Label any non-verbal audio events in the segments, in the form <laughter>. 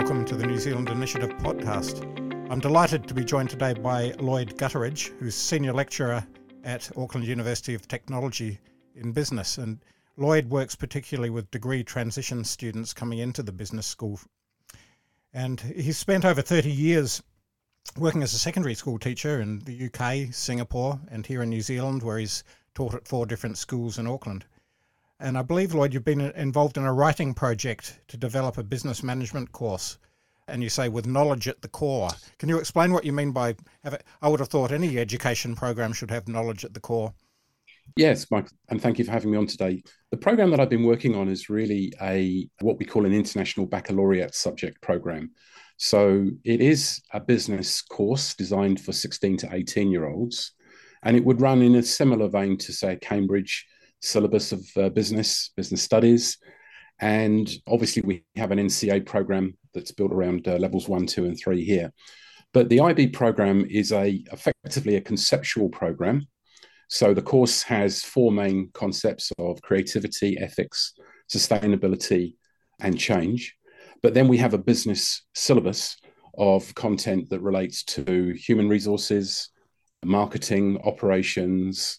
welcome to the New Zealand Initiative podcast. I'm delighted to be joined today by Lloyd Gutteridge, who's Senior Lecturer at Auckland University of Technology in Business. And Lloyd works particularly with degree transition students coming into the business school. And he's spent over 30 years working as a secondary school teacher in the UK, Singapore, and here in New Zealand, where he's taught at four different schools in Auckland. And I believe, Lloyd, you've been involved in a writing project to develop a business management course. And you say with knowledge at the core. Can you explain what you mean by have it? I would have thought any education program should have knowledge at the core. Yes, Mike, and thank you for having me on today. The program that I've been working on is really a what we call an international baccalaureate subject program. So it is a business course designed for 16 to 18 year olds, and it would run in a similar vein to say Cambridge syllabus of uh, business, business studies. And obviously, we have an NCEA program that's built around uh, levels one, two, and three here. But the IB program is a effectively a conceptual program. So the course has four main concepts of creativity, ethics, sustainability, and change. But then we have a business syllabus of content that relates to human resources, marketing, operations,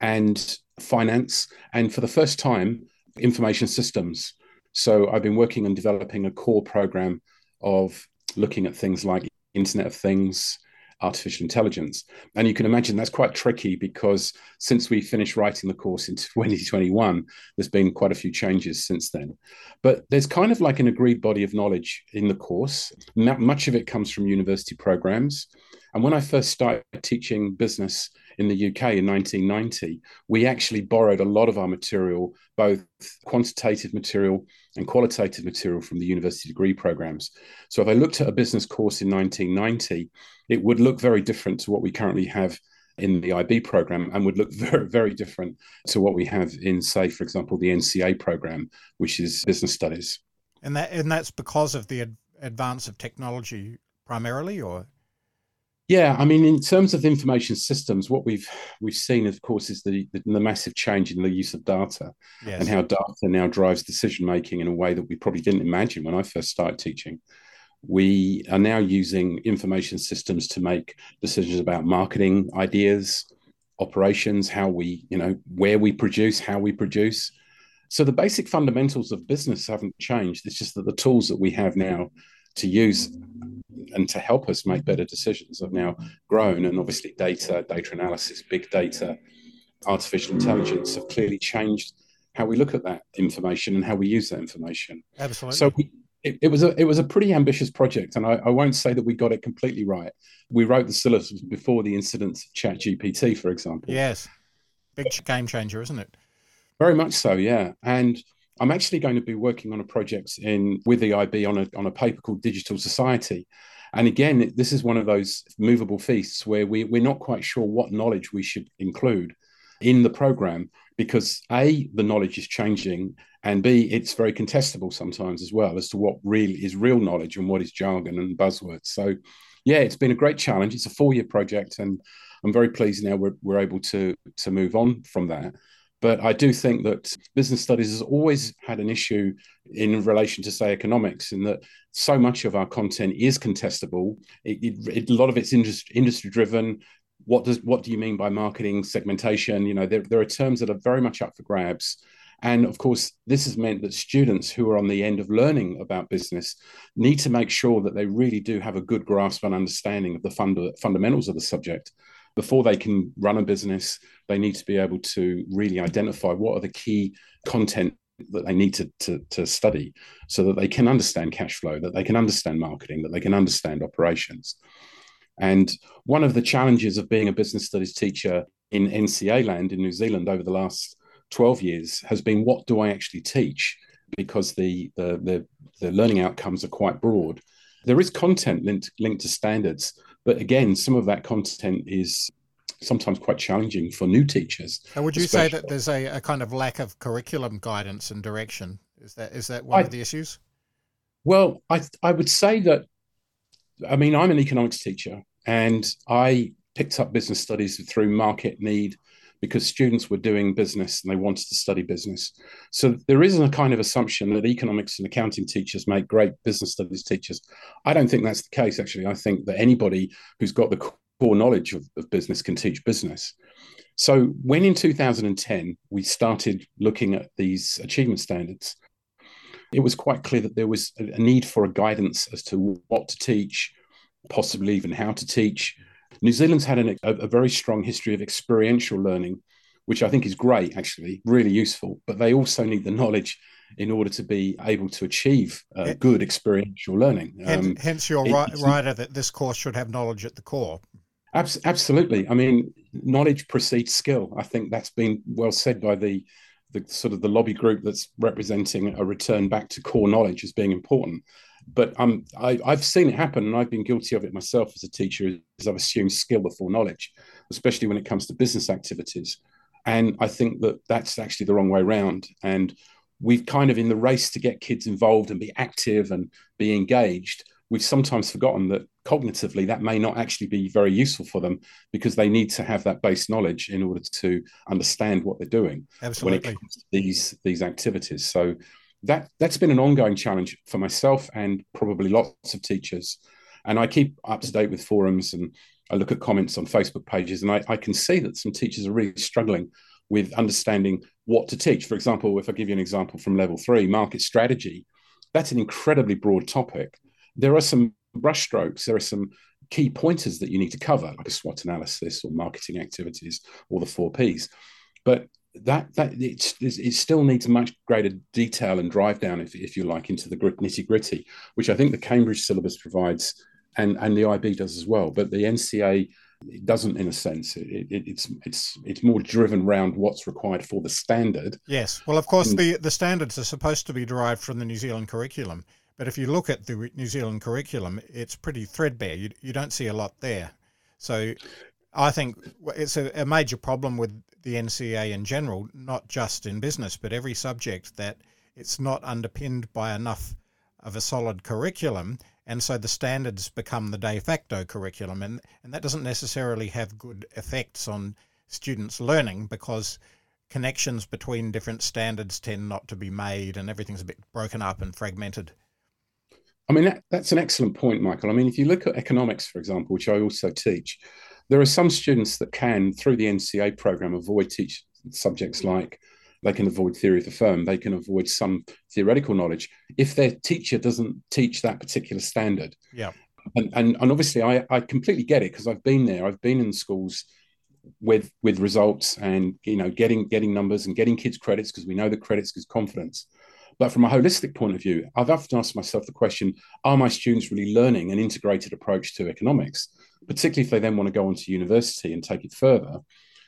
and finance, and for the first time, information systems. So I've been working on developing a core program of looking at things like Internet of Things, artificial intelligence. And you can imagine that's quite tricky because since we finished writing the course in <laughs> 2021, there's been quite a few changes since then. But there's kind of like an agreed body of knowledge in the course. Much of it comes from university programs. And when I first started teaching business in the UK in 1990, we actually borrowed a lot of our material, both quantitative material and qualitative material from the university degree programs. So if I looked at a business course in 1990, it would look very different to what we currently have in the IB program and would look <laughs> very, very different to what we have in, say, for example, the NCEA program, which is business studies. And that and that's because of the ad- advance of technology primarily, or yeah, I mean, in terms of information systems, what we've we've seen, of course, is the the, the massive change in the use of data yes. and how data now drives decision making in a way that we probably didn't imagine when I first started teaching. We are now using information systems to make decisions about marketing ideas, operations, how we, you know, where we produce, how we produce. So the basic fundamentals of business haven't changed. It's just that the tools that we have now to use and to help us make better decisions have now grown. And obviously, data, data analysis, big data, artificial hmm. intelligence have clearly changed how we look at that information and how we use that information. Absolutely. So we, it, it, was a it was a pretty ambitious project, and I, I, won't say that we got it completely right. We wrote the syllabus before the incident of Chat GPT, for example. Yes, big game changer, isn't it? Very much so, yeah. And I'm actually going to be working on a project in with the IB on a on a paper called Digital Society. And again, this is one of those movable feasts where we, we're not quite sure what knowledge we should include in the program because A, the knowledge is changing, and B, it's very contestable sometimes as well as to what really is real knowledge and what is jargon and buzzwords. So, yeah, it's been a great challenge. It's a four year project, and I'm very pleased now we're, we're able to, to move on from that. But I do think that business studies has always had an issue in relation to, say, economics, in that so much of our content is contestable. It, it, it, a lot of it's industry, industry driven. What does what do you mean by marketing segmentation? You know, there, there are terms that are very much up for grabs. And of course, this has meant that students who are on the end of learning about business need to make sure that they really do have a good grasp and understanding of the funda- fundamentals of the subject before they can run a business, they need to be able to really identify what are the key content that they need to, to, to, study so that they can understand cash flow, that they can understand marketing, that they can understand operations. And one of the challenges of being a business studies teacher in NCEA land in New Zealand over the last 12 years has been what do I actually teach? Because the, the, the, the learning outcomes are quite broad. There is content linked, linked to standards, but again, some of that content is sometimes quite challenging for new teachers. So would you especially. say that there's a, a, kind of lack of curriculum guidance and direction? Is that is that one I, of the issues? Well, I I would say that I mean I'm an economics teacher and I picked up business studies through market need because students were doing business and they wanted to study business. So there isn't a kind of assumption that economics and accounting teachers make great business studies teachers. I don't think that's the case, actually. I think that anybody who's got the core knowledge of, of business can teach business. So when in 2010 we started looking at these achievement standards, it was quite clear that there was a need for a guidance as to what to teach, possibly even how to teach. New Zealand's had an, a, a very strong history of experiential learning, which I think is great, actually, really useful. But they also need the knowledge in order to be able to achieve uh, good experiential learning. Um, hence, your right, writer that this course should have knowledge at the core. absolutely. I mean, knowledge precedes skill. I think that's been well said by the the sort of the lobby group that's representing a return back to core knowledge as being important. But um, I, have seen it happen, and I've been guilty of it myself as a teacher. As I've assumed skill before knowledge, especially when it comes to business activities. And I think that that's actually the wrong way around. And we've kind of in the race to get kids involved and be active and be engaged we've sometimes forgotten that cognitively that may not actually be very useful for them because they need to have that base knowledge in order to understand what they're doing Absolutely. when it comes to these these activities so that that's been an ongoing challenge for myself and probably lots of teachers. And i keep up to date with forums and i look at comments on facebook pages and i, I can see that some teachers are really struggling with understanding what to teach. For example if i give you an example from level three market strategy that's an incredibly broad topic. There are some brushstrokes, there are some key pointers that you need to cover, like a SWOT analysis or marketing activities or the four Ps. But that that it, it still needs much greater detail and drive down, if, if you like, into the nitty gritty, which I think the Cambridge syllabus provides, and and the IB does as well. But the NCEA it doesn't, in a sense. It, it, it's it's it's more driven around what's required for the standard. Yes, well, of course, and, the the standards are supposed to be derived from the New Zealand curriculum. But if you look at the New Zealand curriculum, it's pretty threadbare. You, you don't see a lot there. So I think it's a, a major problem with the NCEA in general, not just in business, but every subject that it's not underpinned by enough of a solid curriculum. And so the standards become the de facto curriculum. And, and that doesn't necessarily have good effects on students' learning because connections between different standards tend not to be made and everything's a bit broken up and fragmented. I mean, that, that's an excellent point, Michael. I mean, if you look at economics, for example, which I also teach, there are some students that can, through the NCEA program, avoid teach subjects like they can avoid theory of the firm, they can avoid some theoretical knowledge if their teacher doesn't teach that particular standard. Yeah. And, and, and obviously, I, I completely get it because I've been there. I've been in schools with with results and you know getting getting numbers and getting kids credits because we know the credits gives confidence. But from a holistic point of view, I've often asked myself the question are my students really learning an integrated approach to economics? Particularly if they then want to go on to university and take it further,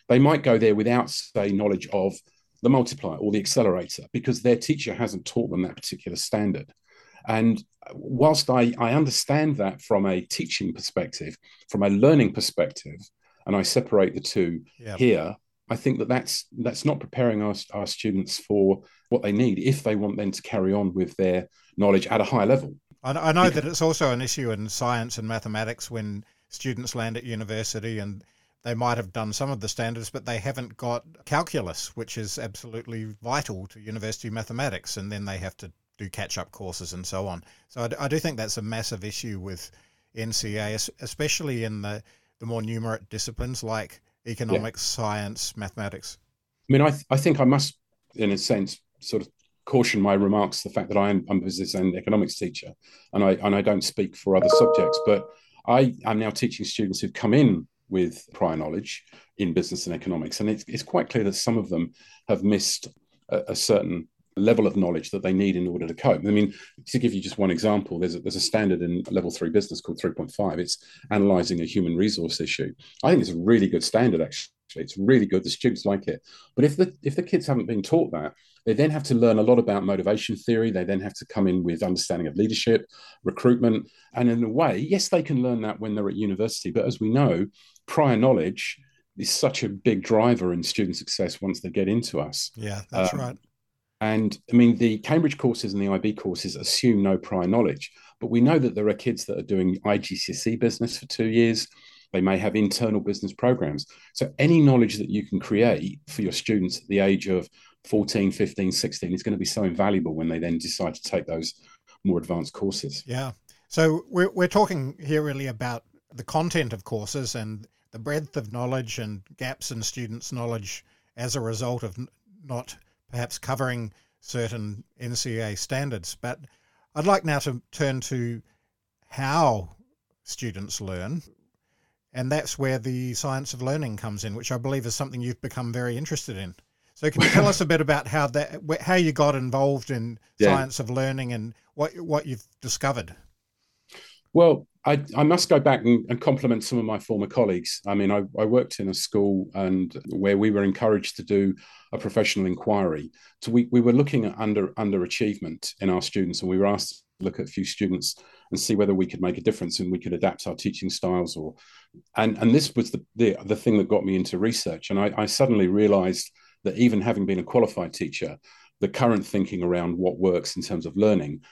they might go there without, say, knowledge of the multiplier or the accelerator because their teacher hasn't taught them that particular standard. And whilst I, I understand that from a teaching perspective, from a learning perspective, and I separate the two here, I think that that's that's not preparing our, our students for what they need if they want them to carry on with their knowledge at a higher level. I, I know that it's also an issue in science and mathematics when students land at university and they might have done some of the standards, but they haven't got calculus, which is absolutely vital to university mathematics, and then they have to do catch-up courses and so on. So I, I do think that's a massive issue with NCEA, especially in the the more numerate disciplines like economics, yeah. science, mathematics? I mean, I, th- I think I must, in a sense, sort of caution my remarks the fact that I am I'm a business and economics teacher, and I and I don't speak for other subjects, but I am now teaching students who've come in with prior knowledge in business and economics, and it's, it's quite clear that some of them have missed a, a certain level of knowledge that they need in order to cope. I mean, to give you just one example, there's a, there's a standard in level three business called 3.5. It's analyzing a human resource issue. I think it's a really good standard, actually. It's really good. The students like it. But if the if the kids haven't been taught that, they then have to learn a lot about motivation theory. They then have to come in with understanding of leadership, recruitment. And in a way, yes, they can learn that when they're at university. But as we know, prior knowledge is such a big driver in student success once they get into us. Yeah, that's um, right. And I mean, the Cambridge courses and the IB courses assume no prior knowledge, but we know that there are kids that are doing IGCSE business for two years. They may have internal business programs. So any knowledge that you can create for your students at the age of 14, 15, 16 is going to be so invaluable when they then decide to take those more advanced courses. Yeah. So we're, we're talking here really about the content of courses and the breadth of knowledge and gaps in students' knowledge as a result of not perhaps covering certain NCEA standards. But I'd like now to turn to how students learn. And that's where the science of learning comes in, which I believe is something you've become very interested in. So, can you tell us a bit about how that, how you got involved in yeah. science of learning and what what you've discovered? Well, I, I must go back and, and, compliment some of my former colleagues. I mean, I, I, worked in a school and where we were encouraged to do a professional inquiry. So we, we were looking at under underachievement in our students, and we were asked look at a few students and see whether we could make a difference and we could adapt our teaching styles. Or and and this was the the, the thing that got me into research. And I, I suddenly realised that even having been a qualified teacher, the current thinking around what works in terms of learning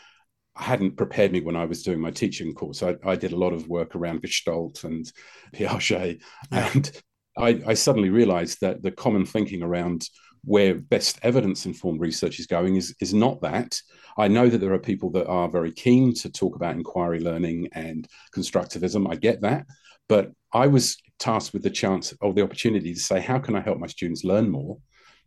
hadn't prepared me when I was doing my teaching course. I, I did a lot of work around Gestalt and Piaget, yeah. and I, I, suddenly realized that the common thinking around where best evidence informed research is going is, is not that. I know that there are people that are very keen to talk about inquiry learning and constructivism. I get that. But I was tasked with the chance of the opportunity to say, how can I help my students learn more?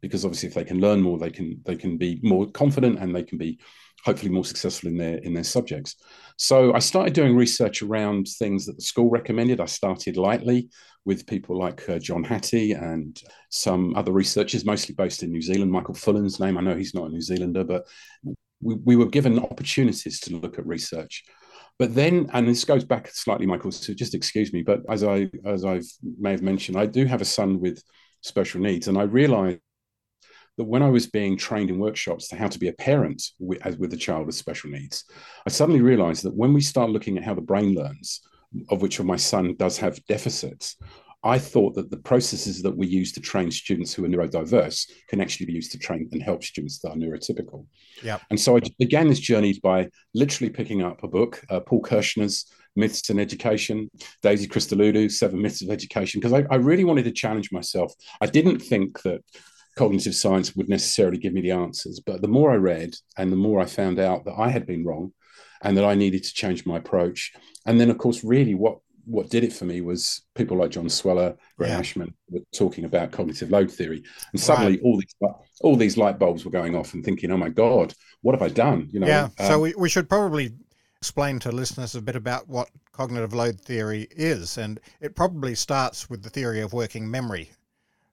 Because obviously, if they can learn more, they can they can be more confident and they can be hopefully more successful in their in their subjects. So I started doing research around things that the school recommended. I started lightly with people like uh, John Hattie and some other researchers, mostly based in New Zealand. Michael Fullan's name, I know he's not a New Zealander, but we, we were given opportunities to look at research. But then, and this goes back slightly, Michael, so just excuse me, but as I as I may have mentioned, I do have a son with special needs, and I realized that when I was being trained in workshops to how to be a parent with, as, with a child with special needs, I suddenly realized that when we start looking at how the brain learns, of which my son does have deficits, I thought that the processes that we use to train students who are neurodiverse can actually be used to train and help students that are neurotypical. Yeah. And so I began this journey by literally picking up a book, uh, Paul Kirschner's Myths in Education, Daisy Christodoulou, Seven Myths of Education, because I, I really wanted to challenge myself. I didn't think that cognitive science would necessarily give me the answers. But the more I read and the more I found out that I had been wrong and that I needed to change my approach. And then, of course, really what what did it for me was people like John Sweller, Greg yeah. Ashman were talking about cognitive load theory, and suddenly right. all these all these light bulbs were going off, and thinking, "Oh my God, what have I done?" You know. Yeah. Um, so we, we should probably explain to listeners a bit about what cognitive load theory is, and it probably starts with the theory of working memory.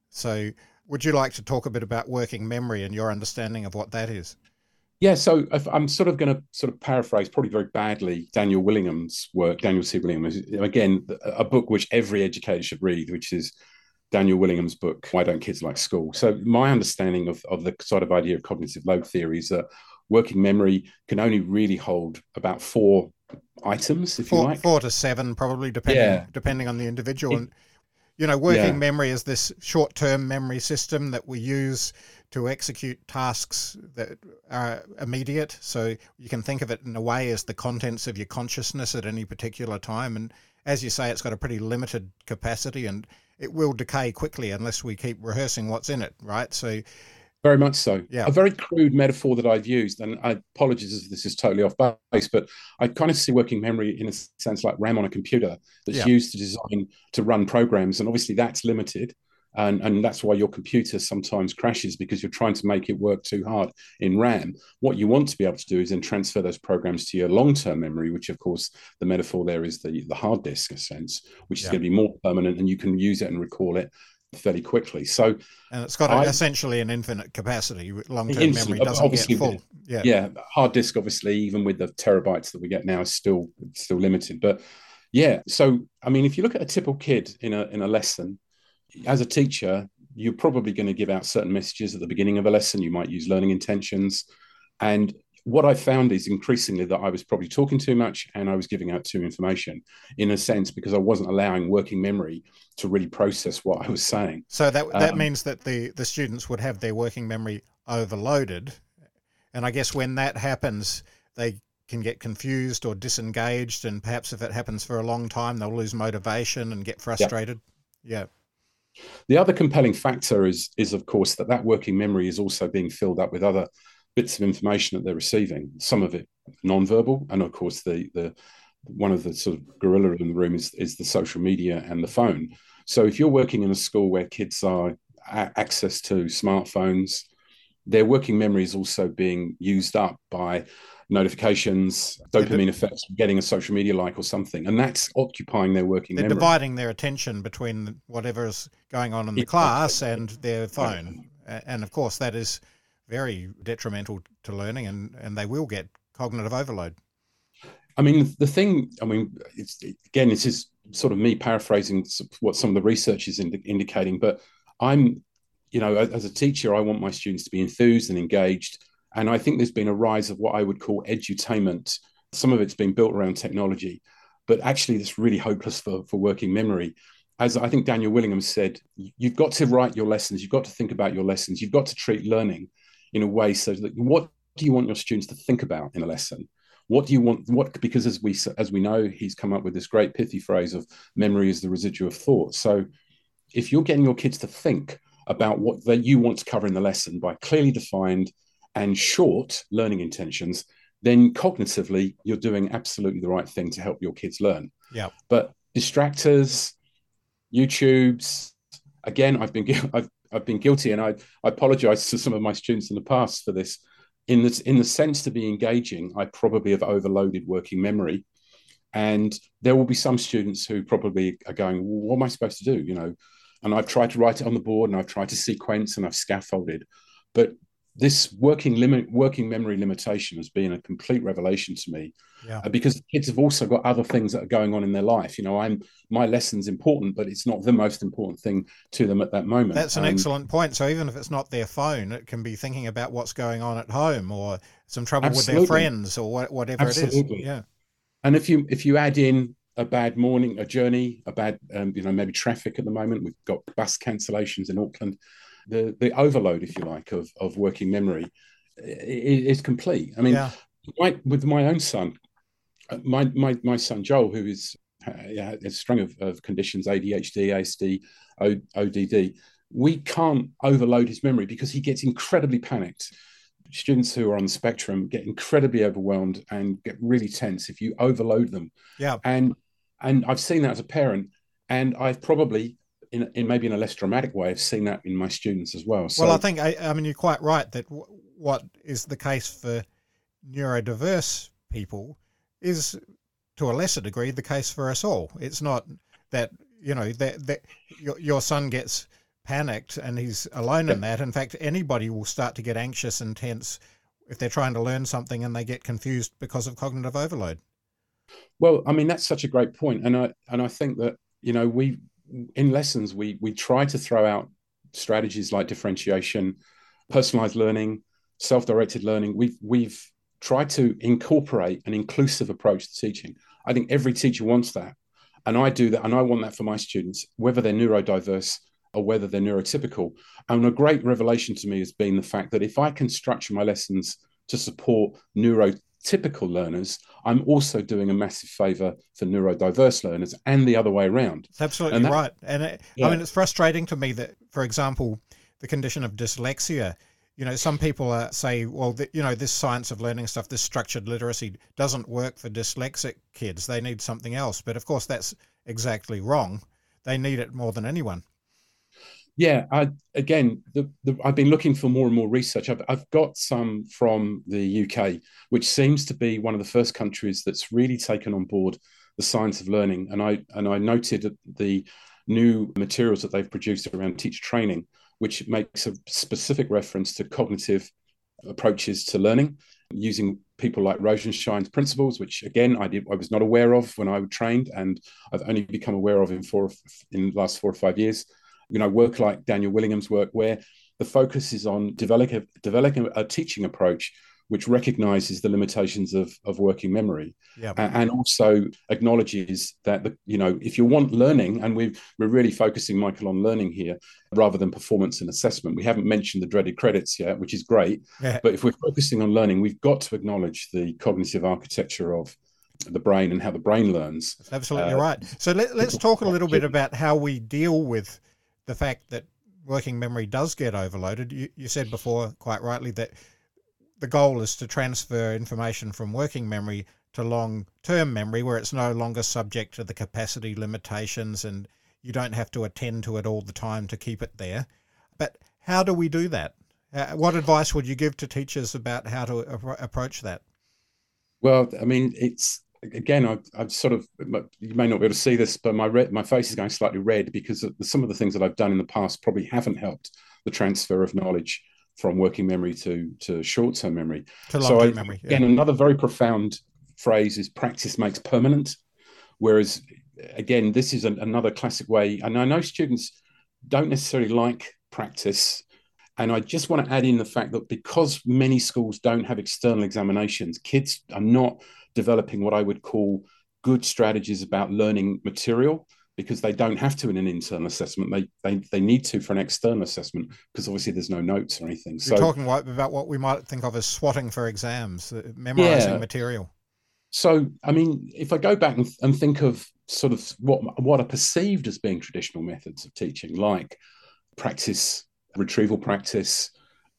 So would you like to talk a bit about working memory and your understanding of what that is? Yeah, so I'm sort of going to sort of paraphrase, probably very badly, Daniel Willingham's work. Daniel C. Willingham again a book which every educator should read, which is Daniel Willingham's book, Why Don't Kids Like School? So my understanding of, of the sort of idea of cognitive load theory is that working memory can only really hold about four items, if four, you like. Four to seven, probably, depending yeah. depending on the individual. It, and you know, working yeah. memory is this short term memory system that we use to execute tasks that are immediate. So you can think of it in a way as the contents of your consciousness at any particular time. And as you say, it's got a pretty limited capacity and it will decay quickly unless we keep rehearsing what's in it, right? So very much so. Yeah. A very crude metaphor that I've used, and I apologize if this is totally off base, but I kind of see working memory in a sense like RAM on a computer that's yeah. used to design to run programs, and obviously that's limited. And, and that's why your computer sometimes crashes because you're trying to make it work too hard in RAM. What you want to be able to do is then transfer those programs to your long-term memory, which of course the metaphor there is the, the hard disk, a sense, which yeah. is going to be more permanent and you can use it and recall it fairly quickly. So, and it's got I, essentially an infinite capacity. Long term memory doesn't get full. Yeah, yeah. Hard disk, obviously, even with the terabytes that we get now, is still still limited. But yeah, so I mean, if you look at a typical kid in a in a lesson, as a teacher, you're probably going to give out certain messages at the beginning of a lesson. You might use learning intentions, and what I found is increasingly that I was probably talking too much and I was giving out too information in a sense because I wasn't allowing working memory to really process what I was saying. So that that um, means that the the students would have their working memory overloaded, and I guess when that happens, they can get confused or disengaged, and perhaps if it happens for a long time, they'll lose motivation and get frustrated. Yeah. yeah. The other compelling factor is, is of course, that that working memory is also being filled up with other bits of information that they're receiving. Some of it non-verbal, and of course, the the one of the sort of gorilla in the room is, is the social media and the phone. So if you're working in a school where kids are access to smartphones, their working memory is also being used up by notifications, dopamine effects, getting a social media like or something, and that's occupying their working. They're memory. dividing their attention between whatever's going on in the class and their phone, and of course that is very detrimental to learning, and and they will get cognitive overload. I mean, the thing. I mean, it's, again, this is sort of me paraphrasing what some of the research is indi- indicating, but I'm, you know, as a teacher, I want my students to be enthused and engaged and I think there's been a rise of what I would call edutainment. Some of it's been built around technology, but actually, it's really hopeless for, for working memory. As I think Daniel Willingham said, you've got to write your lessons, you've got to think about your lessons, you've got to treat learning in a way so that what do you want your students to think about in a lesson? What do you want? What because as we as we know, he's come up with this great pithy phrase of memory is the residue of thought. So, if you're getting your kids to think about what that you want to cover in the lesson by clearly defined and short learning intentions, then cognitively you're doing absolutely the right thing to help your kids learn. Yeah. But distractors, YouTube's, again, I've been <laughs> I've I've been guilty, and I I apologize to some of my students in the past for this. In this, in the sense to be engaging, I probably have overloaded working memory, and there will be some students who probably are going, well, "What am I supposed to do?" You know, and I've tried to write it on the board, and I've tried to sequence, and I've scaffolded, but this working limit working memory limitation has been a complete revelation to me yeah. uh, because kids have also got other things that are going on in their life you know i'm my lesson's important but it's not the most important thing to them at that moment that's an um, excellent point so even if it's not their phone it can be thinking about what's going on at home or some trouble absolutely. with their friends or whatever absolutely. it is yeah and if you if you add in a bad morning, a journey, a bad, um, you know, maybe traffic at the moment. We've got bus cancellations in Auckland the the overload, if you like, of of working memory is, complete. I mean, yeah. my, with my own son, uh, my my my son Joel, who is uh, a string of, of conditions, ADHD, ASD, o, ODD, we can't overload his memory because he gets incredibly panicked. Students who are on the spectrum get incredibly overwhelmed and get really tense if you overload them. Yeah. And and I've seen that as a parent, and I've probably in, in maybe in a less dramatic way, I've seen that in my students as well. So, well, I think I, I mean you're quite right that w- what is the case for neurodiverse people is to a lesser degree the case for us all. It's not that you know that, that your, your son gets panicked and he's alone in that. In fact, anybody will start to get anxious and tense if they're trying to learn something and they get confused because of cognitive overload. Well, I mean that's such a great point, and I and I think that you know we in lessons, we we try to throw out strategies like differentiation, personalized learning, self-directed learning. We've we've tried to incorporate an inclusive approach to teaching. I think every teacher wants that, and I do that, and I want that for my students, whether they're neurodiverse or whether they're neurotypical. And a great revelation to me has been the fact that if I can structure my lessons to support neuro typical learners, I'm also doing a massive favor for neurodiverse learners and the other way around. That's absolutely and that, right. And it, yeah. I mean, it's frustrating to me that, for example, the condition of dyslexia, you know, some people uh, say, well, the, you know, this science of learning stuff, this structured literacy doesn't work for dyslexic kids. They need something else. But of course, that's exactly wrong. They need it more than anyone. Yeah, I, again, the, the, I've been looking for more and more research. I've, I've got some from the UK, which seems to be one of the first countries that's really taken on board the science of learning. And I and I noted the new materials that they've produced around teacher training, which makes a specific reference to cognitive approaches to learning using people like Rosenshine's principles, which again I did I was not aware of when I trained, and I've only become aware of in four in the last four or five years you know, work like Daniel Willingham's work, where the focus is on developing, developing a teaching approach which recognizes the limitations of, of working memory. Yeah. and also acknowledges that the, you know if you want learning and we we're really focusing michael on learning here rather than performance and assessment. We haven't mentioned the dreaded credits yet which is great. Yeah. but if we're focusing on learning we've got to acknowledge the cognitive architecture of the brain and how the brain learns. That's absolutely uh, right so let, let's talk a little bit about how we deal with the fact that working memory does get overloaded you, you said before quite rightly that the goal is to transfer information from working memory to long term memory where it's no longer subject to the capacity limitations and you don't have to attend to it all the time to keep it there. But how do we do that? Uh, what advice would you give to teachers about how to approach that? Well, I mean, it's again, I, I've sort of you may not be able to see this, but my red, my face is going slightly red because some of the things that I've done in the past probably haven't helped the transfer of knowledge from working memory to to short term memory. To long term memory. Yeah. Again, another very profound phrase is practice makes permanent. Whereas, again, this is an, another classic way. And I know students don't necessarily like practice. And I just want to add in the fact that because many schools don't have external examinations, kids are not developing what I would call good strategies about learning material because they don't have to in an internal assessment. They they, they need to for an external assessment because obviously there's no notes or anything. You're so, talking about what we might think of as swotting for exams, uh, memorizing yeah. material. So, I mean, if I go back and, and think of sort of what what are perceived as being traditional methods of teaching, like practice, retrieval practice,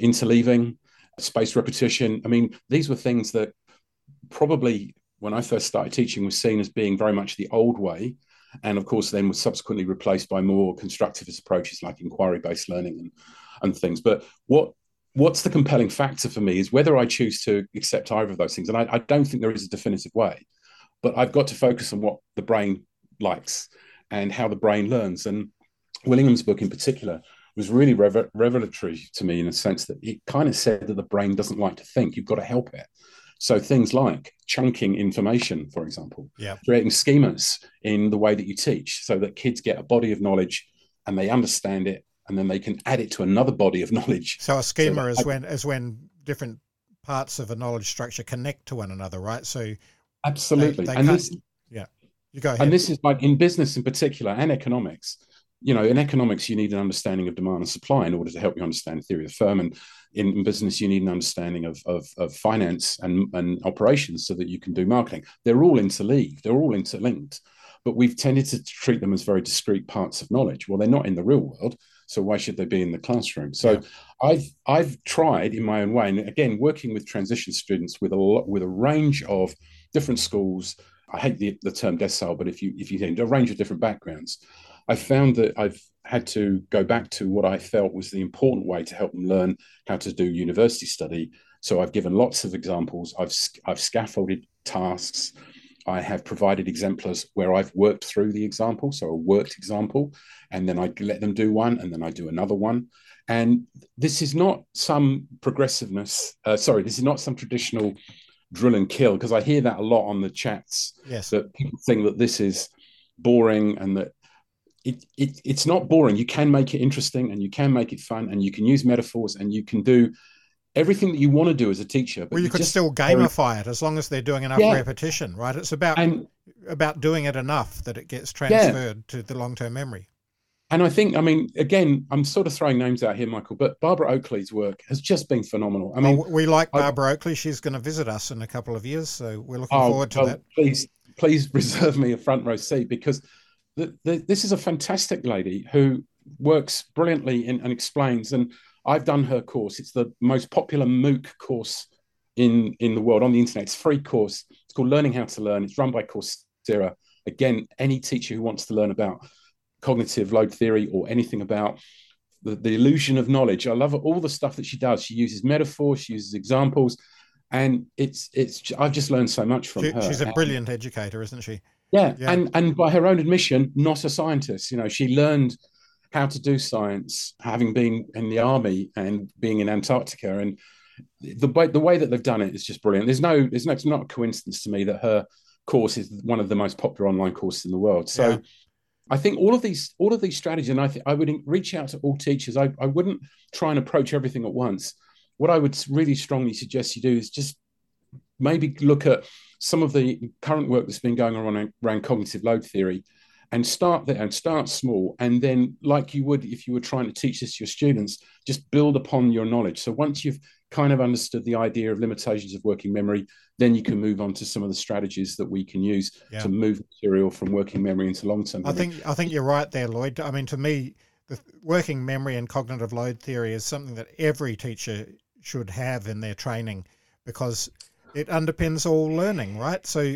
interleaving, spaced repetition. I mean, these were things that probably when I first started teaching was seen as being very much the old way. And of course then was subsequently replaced by more constructivist approaches like inquiry based learning and, and things. But what what's the compelling factor for me is whether i choose to accept either of those things. And I, I don't think there is a definitive way but i've got to focus on what the brain likes and how the brain learns. And willingham's book in particular was really revelatory to me in a sense that it kind of said that the brain doesn't like to think. You've got to help it so things like chunking information, for example, yeah. creating schemas in the way that you teach so that kids get a body of knowledge and they understand it and then they can add it to another body of <laughs> knowledge. So a schema so is I, when is when different parts of a knowledge structure connect to one another, right? So absolutely. They, they and this yeah. You go ahead. And this is like in business in particular and economics you know, in economics, you need an understanding of demand and supply in order to help you understand the theory of the firm. And in, business, you need an understanding of, of, of, finance and, and operations so that you can do marketing. They're all interleaved, they're all interlinked, but we've tended to treat them as very discrete parts of knowledge. Well, they're not in the real world. So why should they be in the classroom? So yeah. I've I've tried in my own way, and again, working with transition students with a lot, with a range of different schools. I hate the, the term decile, but if you if you think a range of different backgrounds, I found that I've had to go back to what I felt was the important way to help them learn how to do university study. So I've given lots of examples. I've I've scaffolded tasks. I have provided exemplars where I've worked through the example, so a worked example, and then I let them do one, and then I do another one. And this is not some progressiveness. Uh, sorry, this is not some traditional drill and kill because I hear that a lot on the chats. Yes, that people think that this is boring and that it, it, it's not boring. You can make it interesting and you can make it fun and you can use metaphors and you can do everything that you want to do as a teacher. But well, you, could still gamify it as long as they're doing enough yeah. repetition, right? It's about and, about doing it enough that it gets transferred yeah. to the long term memory. And I think, I mean, again, I'm sort of throwing names out here, Michael, but Barbara Oakley's work has just been phenomenal. I mean, oh, we like Barbara I, Oakley. She's going to visit us in a couple of years, so we're looking oh, forward to well, that. Please, please <laughs> reserve me a front row seat because the, the, this is a fantastic lady who works brilliantly in, and explains. And I've done her course. It's the most popular MOOC course in in the world on the internet. It's a free course. It's called Learning How to Learn. It's run by Coursera. Again, any teacher who wants to learn about cognitive load theory or anything about the, the illusion of knowledge. I love all the stuff that she does. She uses metaphors, she uses examples, and it's it's. I've just learned so much from she, her. She's a brilliant educator, isn't she? Yeah. yeah, and and by her own admission, not a scientist. You know, she learned how to do science, having been in the army and being in Antarctica, and the way the way that they've done it is just brilliant. There's no, there's no, it's not a coincidence to me that her course is one of the most popular online courses in the world. So. Yeah. I think all of these all of these strategies, and I think I would reach out to all teachers. I, I wouldn't try and approach everything at once. what I would really strongly suggest you do is just maybe look at some of the current work that's been going on around cognitive load theory and start there and start small and then like you would if you were trying to teach this to your students just build upon your knowledge so once you've kind of understood the idea of limitations of working memory then you can move on to some of the strategies that we can use yeah. to move material from working memory into long-term memory. i think i think you're right there lloyd i mean to me the working memory and cognitive load theory is something that every teacher should have in their training because it underpins all learning right so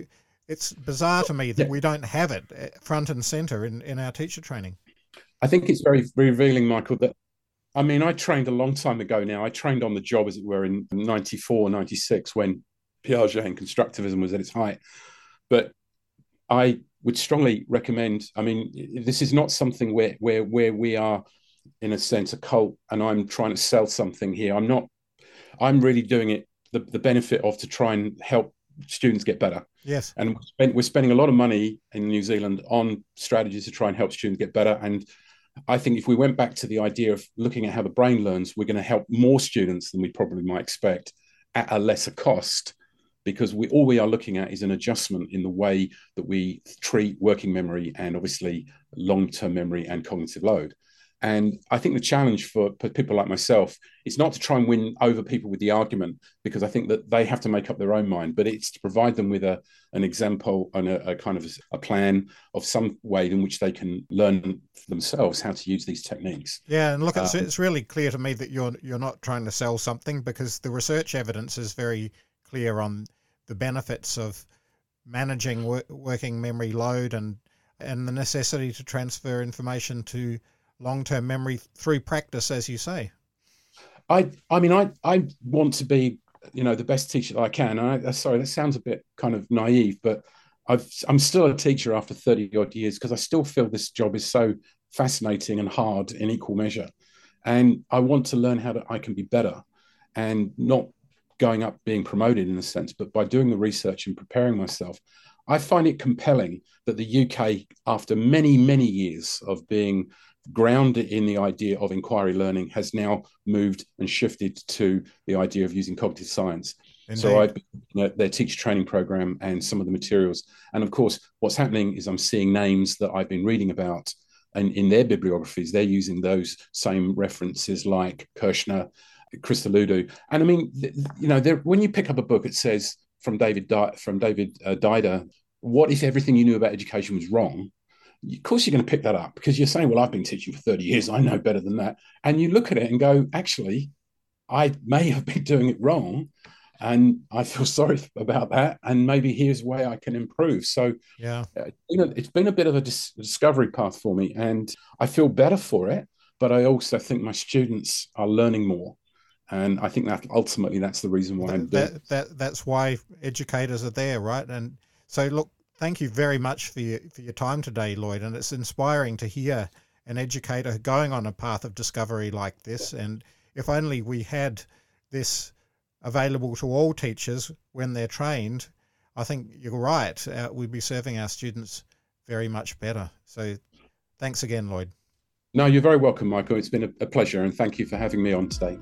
it's bizarre to me that yeah. we don't have it uh, front and center in, in our teacher training. I think it's very revealing, Michael, that I mean, I trained a long time ago now. I trained on the job, as it were, in 94, 96, when Piaget and constructivism was at its height. But I would strongly recommend, I mean, this is not something where, where, where we are, in a sense, a cult and I'm trying to sell something here. I'm not, I'm really doing it the, the benefit of to try and help students get better. Yes. And we're spending a lot of money in New Zealand on strategies to try and help students get better. And I think if we went back to the idea of looking at how the brain learns, we're going to help more students than we probably might expect at a lesser cost because we all we are looking at is an adjustment in the way that we treat working memory and obviously long-term memory and cognitive load. And I think the challenge for, for, people like myself is not to try and win over people with the argument, because I think that they have to make up their own mind, but it's to provide them with a, an example and a, a kind of a plan of some way in which they can learn themselves how to use these techniques. Yeah, and look, it's, um, it's really clear to me that you're you're not trying to sell something because the research evidence is very clear on the benefits of managing wor- working memory load and and the necessity to transfer information to long term memory through practice, as you say? I I mean I I want to be you know the best teacher that I can. I, uh, sorry, that sounds a bit kind of naive, but I've I'm still a teacher after thirty odd years because I still feel this job is so fascinating and hard in equal measure, and I want to learn how to I can be better, and not going up being promoted in a sense, but by doing the research and preparing myself. I find it compelling that the UK, after many, many years of being grounded in the idea of inquiry learning has now moved and shifted to the idea of using cognitive science. Indeed. So I've been at their teacher training program and some of the materials. And of course, what's happening is I'm seeing names that I've been reading about and in their bibliographies, they're using those same references like Kirschner, Christodoulou. And I mean, you know, when you pick up a book, it says from David from David uh, Didau, what if everything you knew about education was wrong? of course you're going to pick that up because you're saying, well, I've been teaching for 30 years. I know better than that. And you look at it and go, actually, I may have been <laughs> doing it wrong. And I feel <laughs> sorry about that. And maybe here's a way I can improve. So, yeah, uh, you know, it's been a bit of a dis- discovery path for me. And I feel better for it. But I also think my students are learning more. And I think that ultimately that's the reason why I'm doing that, that, That's why educators are there, right? And so, look, thank you very much for your, for your time today, Lloyd. And it's inspiring to hear an educator going on a path of discovery like this. And if only we had this available to all teachers when they're trained, I think you're right. Uh, we'd be serving our students very much better. So thanks again, Lloyd. No, you're very welcome, Michael. It's been a, a pleasure, and thank you for having me on today.